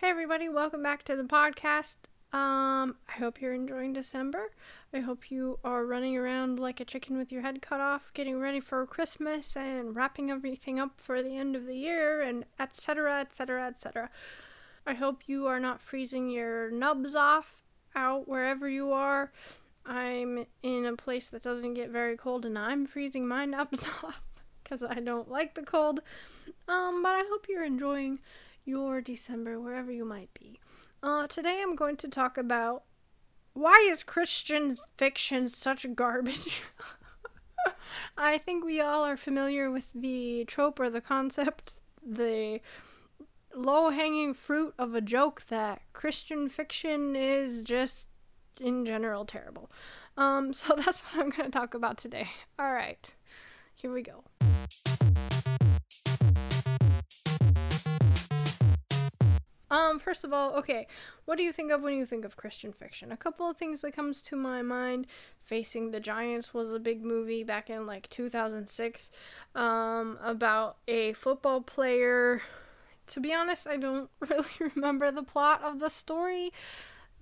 Hey everybody, welcome back to the podcast. Um, I hope you're enjoying December. I hope you are running around like a chicken with your head cut off, getting ready for Christmas and wrapping everything up for the end of the year and etc. etc. etc. I hope you are not freezing your nubs off out wherever you are. I'm in a place that doesn't get very cold and I'm freezing my nubs off because I don't like the cold. Um, but I hope you're enjoying your December wherever you might be. Uh, today I'm going to talk about why is Christian fiction such garbage? I think we all are familiar with the trope or the concept, the low hanging fruit of a joke that Christian fiction is just in general terrible. Um, so that's what I'm going to talk about today. All right, here we go. Um, first of all, okay, what do you think of when you think of Christian fiction? A couple of things that comes to my mind. Facing the Giants was a big movie back in like 2006 um, about a football player. To be honest, I don't really remember the plot of the story.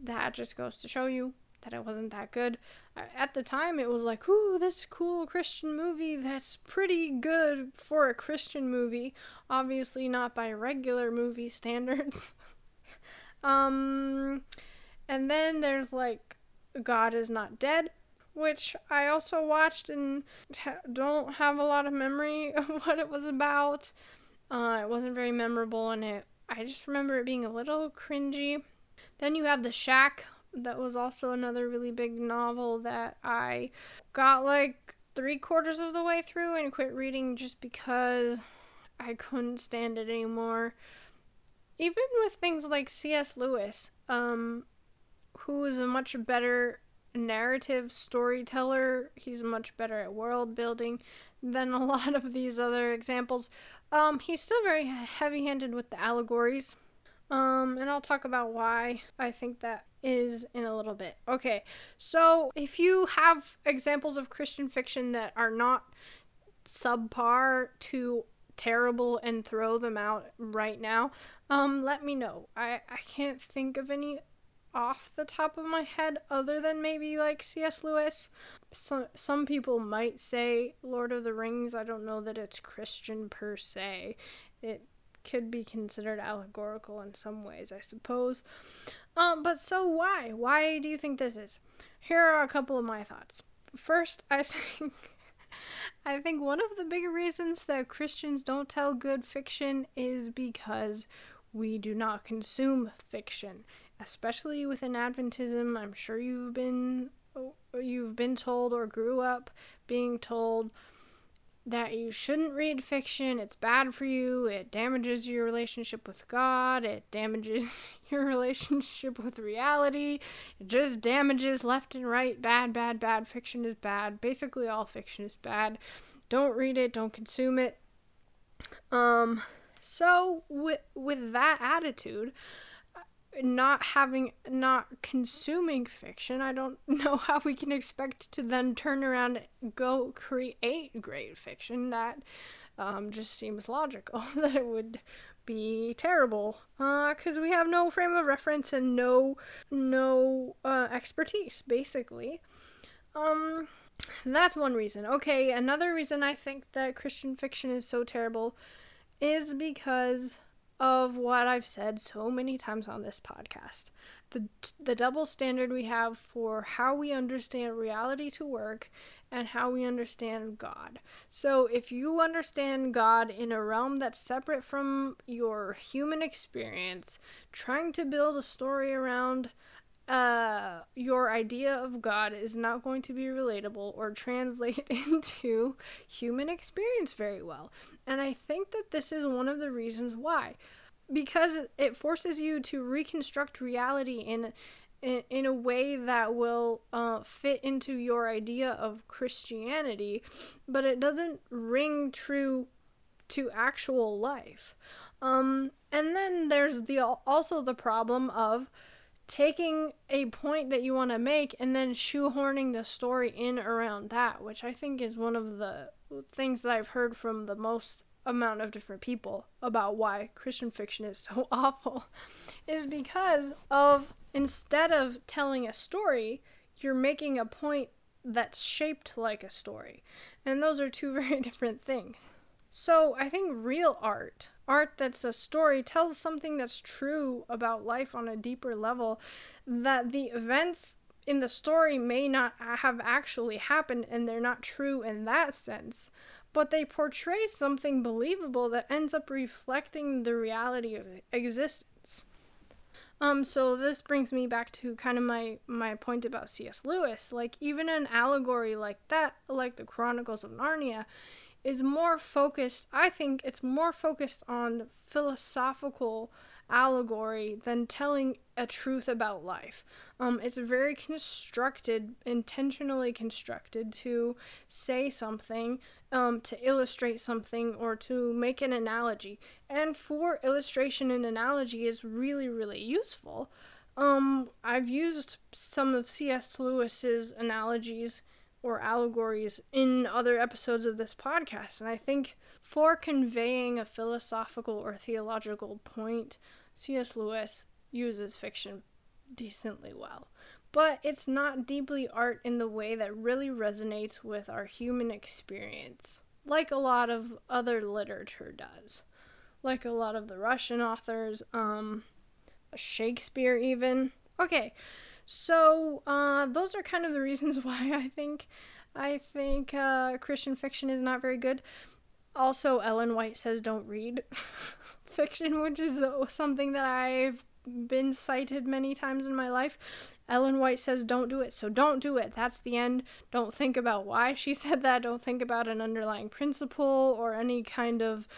That just goes to show you that it wasn't that good. At the time, it was like, ooh, this cool Christian movie that's pretty good for a Christian movie. Obviously, not by regular movie standards. um, and then there's like God is Not Dead, which I also watched and don't have a lot of memory of what it was about. Uh, it wasn't very memorable, and it I just remember it being a little cringy. Then you have The Shack, that was also another really big novel that I got like three quarters of the way through and quit reading just because I couldn't stand it anymore. Even with things like C.S. Lewis, um, who is a much better narrative storyteller, he's much better at world building than a lot of these other examples. Um, he's still very heavy handed with the allegories. Um, and I'll talk about why I think that is in a little bit. Okay, so if you have examples of Christian fiction that are not subpar to terrible and throw them out right now, um, let me know. I, I can't think of any off the top of my head other than maybe like C.S. Lewis. Some some people might say Lord of the Rings. I don't know that it's Christian per se. It could be considered allegorical in some ways, I suppose. Um, but so why? Why do you think this is? Here are a couple of my thoughts. First, I think I think one of the bigger reasons that Christians don't tell good fiction is because we do not consume fiction, especially within Adventism. I'm sure you've been you've been told or grew up being told that you shouldn't read fiction. It's bad for you. It damages your relationship with God. It damages your relationship with reality. It just damages left and right. Bad, bad, bad. Fiction is bad. Basically, all fiction is bad. Don't read it. Don't consume it. Um, so with with that attitude, not having not consuming fiction i don't know how we can expect to then turn around go create great fiction that um, just seems logical that it would be terrible. Because uh, we have no frame of reference and no no uh, expertise basically. Um that's one reason. Okay another reason i think that christian fiction is so terrible is because of what I've said so many times on this podcast. The the double standard we have for how we understand reality to work and how we understand God. So if you understand God in a realm that's separate from your human experience, trying to build a story around uh, your idea of God is not going to be relatable or translate into human experience very well. And I think that this is one of the reasons why. Because it forces you to reconstruct reality in in, in a way that will uh, fit into your idea of Christianity, but it doesn't ring true to actual life. Um, and then there's the also the problem of taking a point that you want to make and then shoehorning the story in around that, which I think is one of the things that I've heard from the most amount of different people about why Christian fiction is so awful is because of instead of telling a story, you're making a point that's shaped like a story. And those are two very different things. So I think real art, art that's a story, tells something that's true about life on a deeper level that the events in the story may not have actually happened and they're not true in that sense but they portray something believable that ends up reflecting the reality of existence. Um, so this brings me back to kind of my my point about C.S. Lewis. Like even an allegory like that, like the Chronicles of Narnia, is more focused. I think it's more focused on philosophical allegory than telling a truth about life. Um, it's very constructed, intentionally constructed to say something, um, to illustrate something, or to make an analogy. And for illustration and analogy is really, really useful. Um, I've used some of C.S. Lewis's analogies or allegories in other episodes of this podcast. And I think for conveying a philosophical or theological point, C.S. Lewis uses fiction decently well. But it's not deeply art in the way that really resonates with our human experience, like a lot of other literature does. Like a lot of the Russian authors, um, Shakespeare, even. Okay, so uh, those are kind of the reasons why I think I think uh, Christian fiction is not very good. Also, Ellen White says don't read fiction, which is something that I've been cited many times in my life. Ellen White says don't do it, so don't do it. That's the end. Don't think about why she said that. Don't think about an underlying principle or any kind of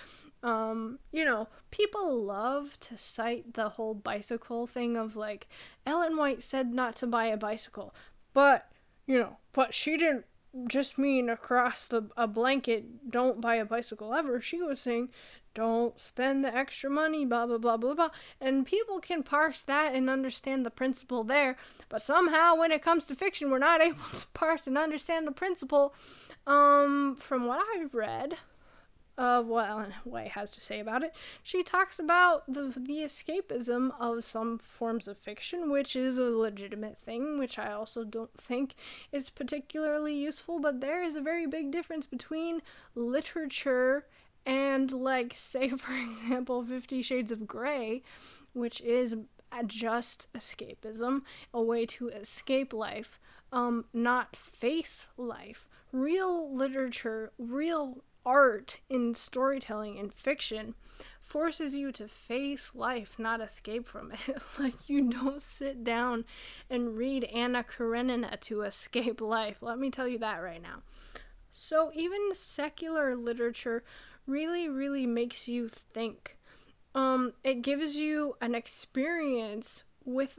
um, you know, people love to cite the whole bicycle thing of like, Ellen White said not to buy a bicycle, but, you know, but she didn't just mean across the a blanket don't buy a bicycle ever. She was saying don't spend the extra money blah blah blah blah blah. And people can parse that and understand the principle there but somehow when it comes to fiction we're not able to parse and understand the principle. Um from what i've read of what Ellen White has to say about it. She talks about the the escapism of some forms of fiction, which is a legitimate thing, which I also don't think is particularly useful, but there is a very big difference between literature and like say for example 50 shades of gray which is just escapism a way to escape life um not face life real literature real art in storytelling and fiction forces you to face life, not escape from it. like you don't sit down and read Anna Karenina to escape life. Let me tell you that right now. So even secular literature really really makes you think. Um it gives you an experience with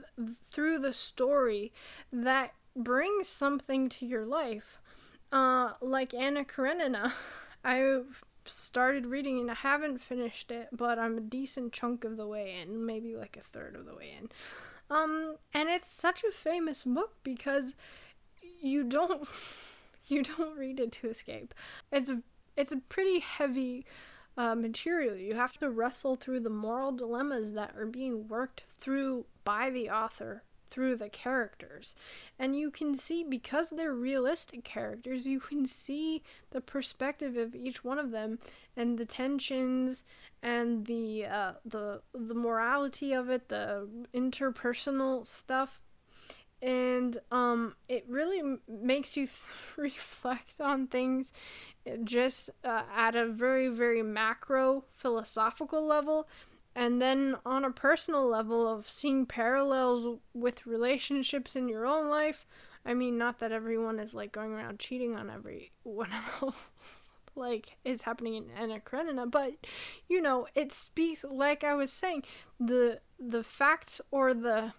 through the story that brings something to your life. Uh like Anna Karenina I started reading and I haven't finished it, but I'm a decent chunk of the way in, maybe like a third of the way in. Um, and it's such a famous book because you don't you don't read it to escape. It's a it's a pretty heavy uh, material. You have to wrestle through the moral dilemmas that are being worked through by the author through the characters. And you can see, because they're realistic characters, you can see the perspective of each one of them and the tensions and the uh, the the morality of it, the interpersonal stuff. And um, it really m- makes you th- reflect on things just uh, at a very, very macro philosophical level and then on a personal level of seeing parallels with relationships in your own life i mean not that everyone is like going around cheating on everyone else like is happening in Anna Karenina, but you know it speaks like I was saying the the facts or the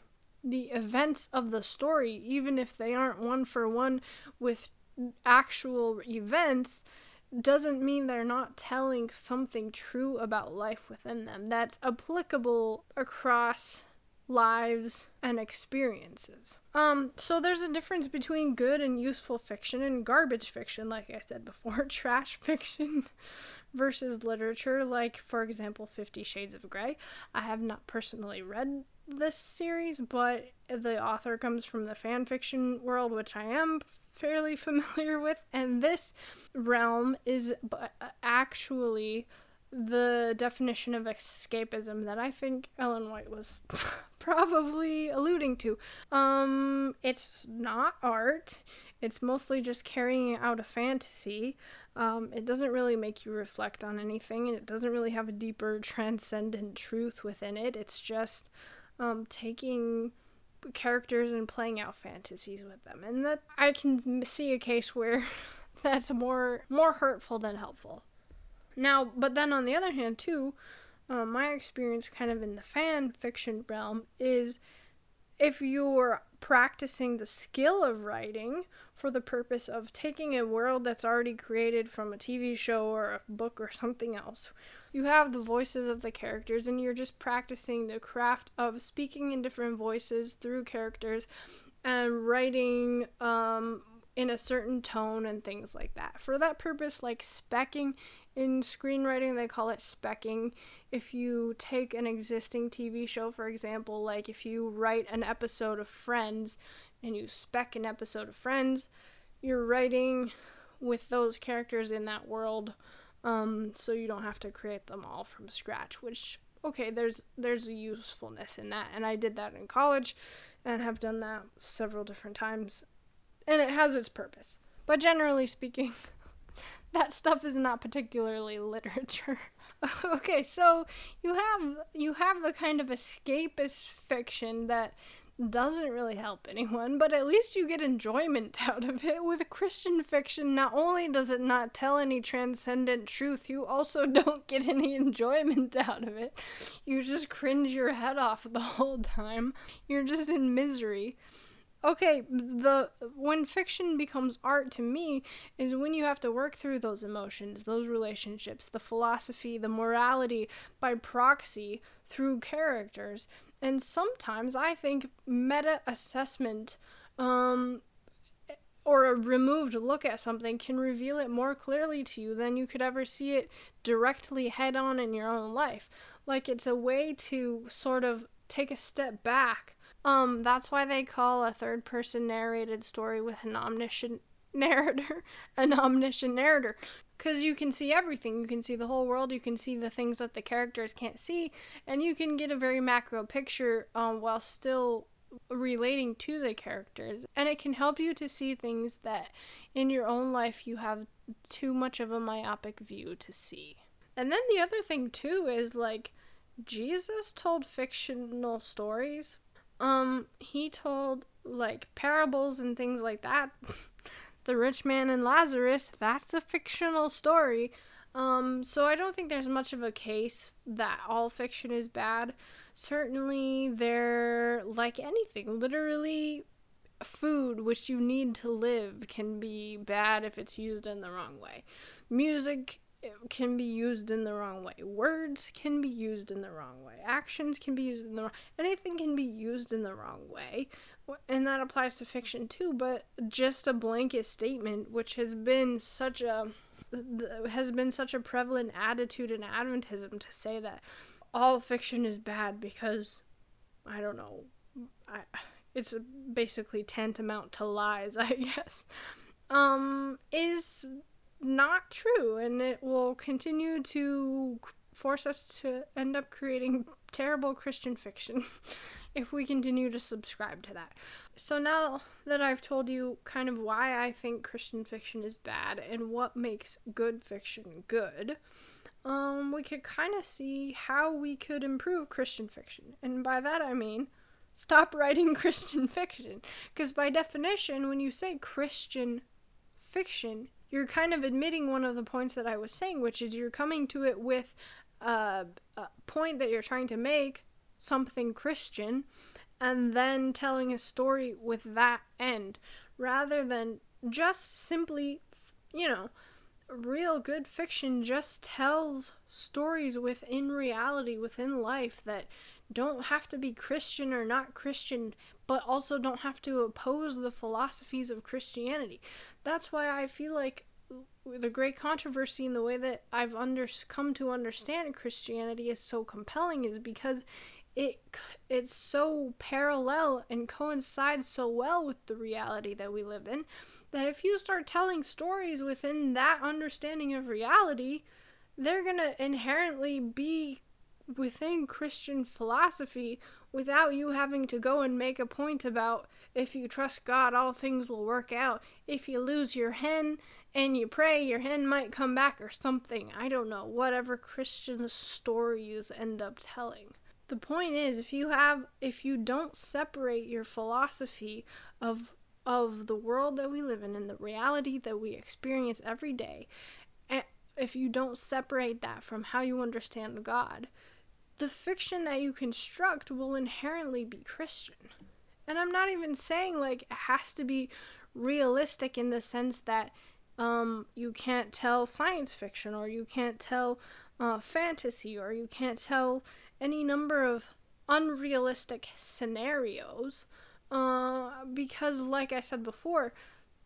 the events of the story even if they aren't one for one with actual events doesn't mean they're not telling something true about life within them that's applicable across lives and experiences. Um, so there's a difference between good and useful fiction and garbage fiction, like I said before, trash fiction versus literature, like for example, Fifty Shades of Grey. I have not personally read this series, but the author comes from the fan fiction world, which I am fairly familiar with, and this realm is actually the definition of escapism that I think Ellen White was probably alluding to. Um, it's not art. It's mostly just carrying out a fantasy. Um, it doesn't really make you reflect on anything, and it doesn't really have a deeper transcendent truth within it. It's just um, taking characters and playing out fantasies with them, and that I can see a case where that's more more hurtful than helpful. Now, but then on the other hand, too, uh, my experience kind of in the fan fiction realm is if you're practicing the skill of writing for the purpose of taking a world that's already created from a TV show or a book or something else, you have the voices of the characters and you're just practicing the craft of speaking in different voices through characters and writing um, in a certain tone and things like that. For that purpose, like specking in screenwriting, they call it specking. If you take an existing TV show, for example, like if you write an episode of Friends and you spec an episode of Friends, you're writing with those characters in that world um, so you don't have to create them all from scratch which okay there's there's a usefulness in that. And i did that in college and have done that several different times. And it has its purpose. But generally speaking that stuff is not particularly literature okay so you have you have the kind of escapist fiction that doesn't really help anyone, but at least you get enjoyment out of it. With Christian fiction, not only does it not tell any transcendent truth, you also don't get any enjoyment out of it. You just cringe your head off the whole time. You're just in misery. Okay, the when fiction becomes art to me is when you have to work through those emotions, those relationships, the philosophy, the morality by proxy through characters and sometimes I think meta assessment um, or a removed look at something can reveal it more clearly to you than you could ever see it directly head on in your own life. Like it's a way to sort of take a step back. Um, that's why they call a third person narrated story with an omniscient narrator an omniscient narrator because you can see everything. You can see the whole world. You can see the things that the characters can't see, and you can get a very macro picture um, while still relating to the characters. And it can help you to see things that in your own life you have too much of a myopic view to see. And then the other thing too is like Jesus told fictional stories. Um, he told like parables and things like that. the rich man and Lazarus, that's a fictional story. Um, so I don't think there's much of a case that all fiction is bad. Certainly, they're like anything. Literally, food which you need to live can be bad if it's used in the wrong way. Music can be used in the wrong way. Words can be used in the wrong way. Actions can be used in the wrong. Anything can be used in the wrong way, and that applies to fiction too. But just a blanket statement, which has been such a has been such a prevalent attitude in Adventism to say that all fiction is bad because I don't know, I it's basically tantamount to lies, I guess. Um, is not true, and it will continue to force us to end up creating terrible Christian fiction if we continue to subscribe to that. So now that I've told you kind of why I think Christian fiction is bad and what makes good fiction good, um, we could kind of see how we could improve Christian fiction. And by that I mean stop writing Christian fiction. Because by definition, when you say Christian fiction, you're kind of admitting one of the points that I was saying, which is you're coming to it with a, a point that you're trying to make something Christian and then telling a story with that end rather than just simply, you know, real good fiction just tells stories within reality, within life that don't have to be Christian or not Christian, but also don't have to oppose the philosophies of Christianity. That's why I feel like the great controversy in the way that I've under, come to understand Christianity is so compelling is because it it's so parallel and coincides so well with the reality that we live in that if you start telling stories within that understanding of reality, they're going to inherently be within Christian philosophy without you having to go and make a point about if you trust God, all things will work out. If you lose your hen and you pray, your hen might come back or something. I don't know. Whatever Christian stories end up telling. The point is if you have if you don't separate your philosophy of of the world that we live in and the reality that we experience every day, eh, if you don't separate that from how you understand God, the fiction that you construct will inherently be Christian. And I'm not even saying like it has to be realistic in the sense that um, you can't tell science fiction or you can't tell uh, fantasy or you can't tell any number of unrealistic scenarios. Uh, because, like I said before,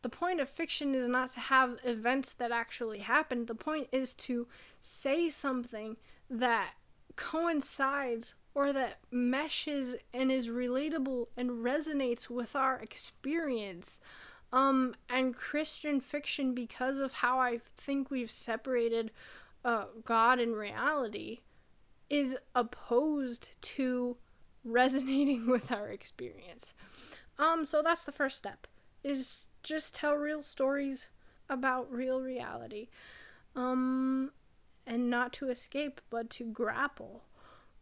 the point of fiction is not to have events that actually happened. The point is to say something that coincides or that meshes and is relatable and resonates with our experience. Um, and Christian fiction, because of how I think we've separated uh, God and reality, is opposed to resonating with our experience. Um, so that's the first step is just tell real stories about real reality. Um, and not to escape, but to grapple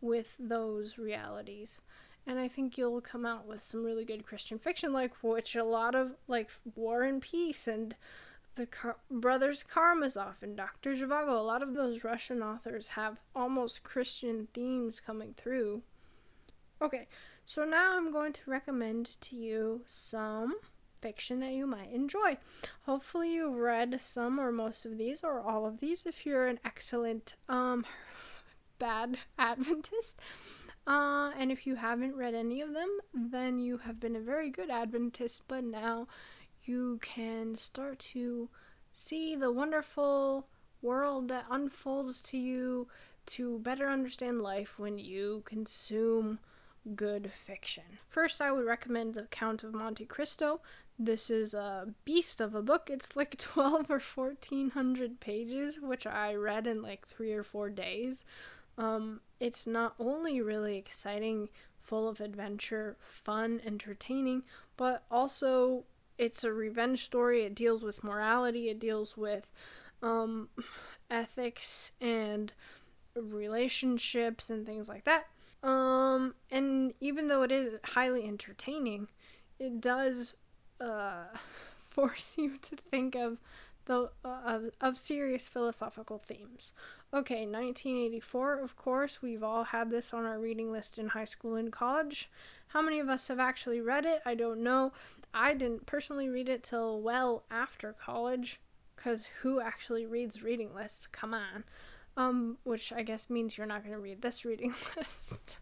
with those realities. And I think you'll come out with some really good Christian fiction, like which a lot of, like War and Peace and the Brothers Karamazov and Dr. Zhivago, a lot of those Russian authors have almost Christian themes coming through. Okay, so now I'm going to recommend to you some fiction that you might enjoy. Hopefully, you've read some or most of these or all of these if you're an excellent, um, bad Adventist. Uh, and if you haven't read any of them, then you have been a very good Adventist, but now you can start to see the wonderful world that unfolds to you to better understand life when you consume good fiction. First, I would recommend The Count of Monte Cristo. This is a beast of a book. It's like 12 or 1400 pages, which I read in like three or four days. Um, it's not only really exciting, full of adventure, fun, entertaining, but also it's a revenge story. It deals with morality, it deals with um, ethics and relationships and things like that. Um, and even though it is highly entertaining, it does uh, force you to think of the uh, of, of serious philosophical themes. Okay, 1984, of course, we've all had this on our reading list in high school and college. How many of us have actually read it? I don't know. I didn't personally read it till well after college, because who actually reads reading lists? Come on um, which I guess means you're not going to read this reading list.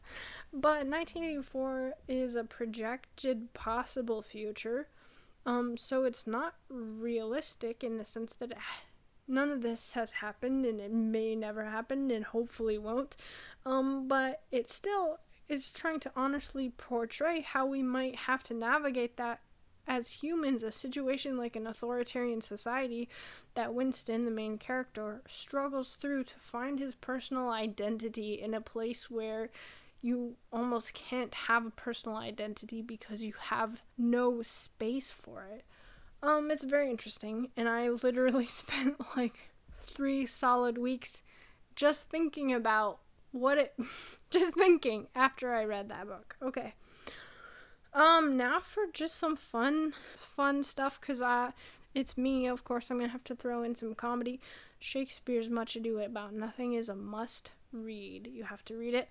but 1984 is a projected possible future, um, so it's not realistic in the sense that none of this has happened and it may never happen and hopefully won't. Um, but it still is trying to honestly portray how we might have to navigate that as humans, a situation like an authoritarian society that Winston, the main character, struggles through to find his personal identity in a place where you almost can't have a personal identity because you have no space for it. Um, it's very interesting, and I literally spent like three solid weeks just thinking about what it, just thinking after I read that book. Okay. Um, now for just some fun, fun stuff, cause I, it's me. Of course, I'm gonna have to throw in some comedy. Shakespeare's Much Ado About Nothing is a must read. You have to read it.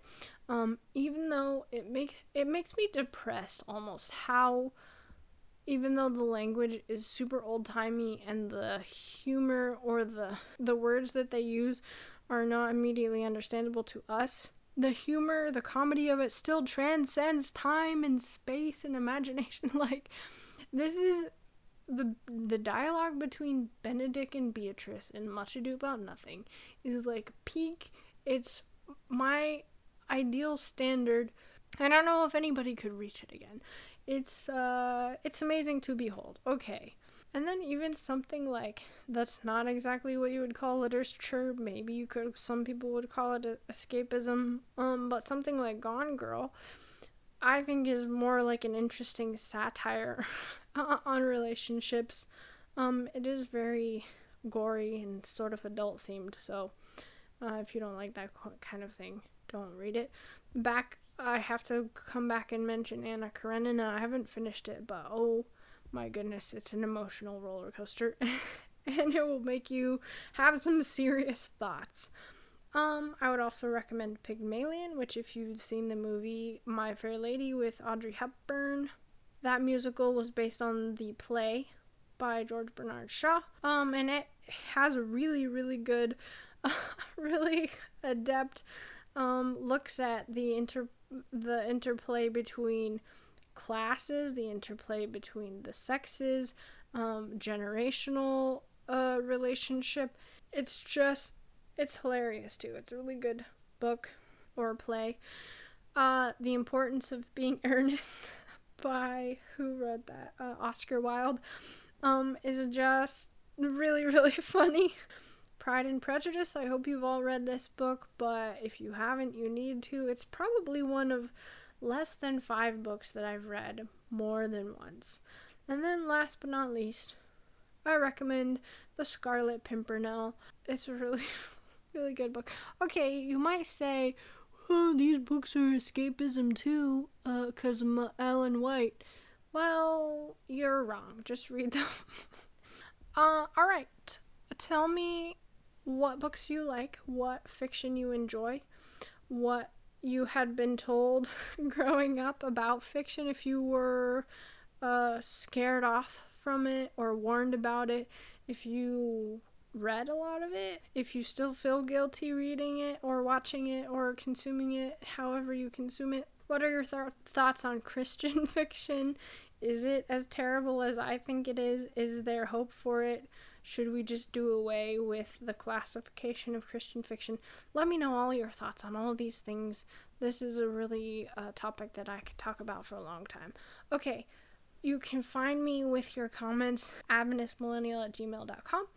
Um, even though it makes it makes me depressed almost how even though the language is super old timey and the humor or the the words that they use are not immediately understandable to us, the humor, the comedy of it still transcends time and space and imagination. like, this is the the dialogue between Benedick and Beatrice in Much Ado About Nothing is like peak. It's my ideal standard. I don't know if anybody could reach it again. It's uh it's amazing to behold. Okay. And then even something like that's not exactly what you would call literature. Maybe you could some people would call it escapism. Um but something like Gone Girl I think is more like an interesting satire on relationships. Um, it is very gory and sort of adult themed, so uh, if you don't like that kind of thing, don't read it. Back, I have to come back and mention Anna Karenina. I haven't finished it, but oh my goodness, it's an emotional roller coaster, and it will make you have some serious thoughts. Um, I would also recommend Pygmalion, which, if you've seen the movie My Fair Lady with Audrey Hepburn, that musical was based on the play by George Bernard Shaw. Um, and it has a really, really good, uh, really adept um, looks at the inter the interplay between classes, the interplay between the sexes, um, generational uh, relationship. It's just it's hilarious too. It's a really good book or play. Uh, the Importance of Being Earnest by who wrote that? Uh, Oscar Wilde. Um, is just really, really funny. Pride and Prejudice. I hope you've all read this book, but if you haven't, you need to. It's probably one of less than five books that I've read more than once. And then, last but not least, I recommend The Scarlet Pimpernel. It's a really, really good book. Okay, you might say, oh, these books are escapism too, uh, cause I'm Ellen White. Well, you're wrong. Just read them. uh, all right. Tell me what books you like, what fiction you enjoy, what you had been told growing up about fiction if you were uh, scared off from it or warned about it, if you read a lot of it, if you still feel guilty reading it or watching it or consuming it, however you consume it, what are your th- thoughts on Christian fiction? Is it as terrible as I think it is? Is there hope for it? Should we just do away with the classification of Christian fiction? Let me know all your thoughts on all these things. This is a really uh, topic that I could talk about for a long time. Okay, you can find me with your comments, adventistmillennial at gmail.com.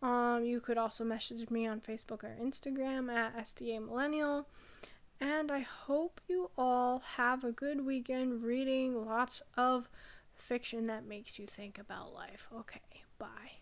Um, you could also message me on Facebook or Instagram at SDA Millennial. And I hope you all have a good weekend reading lots of fiction that makes you think about life. Okay, bye.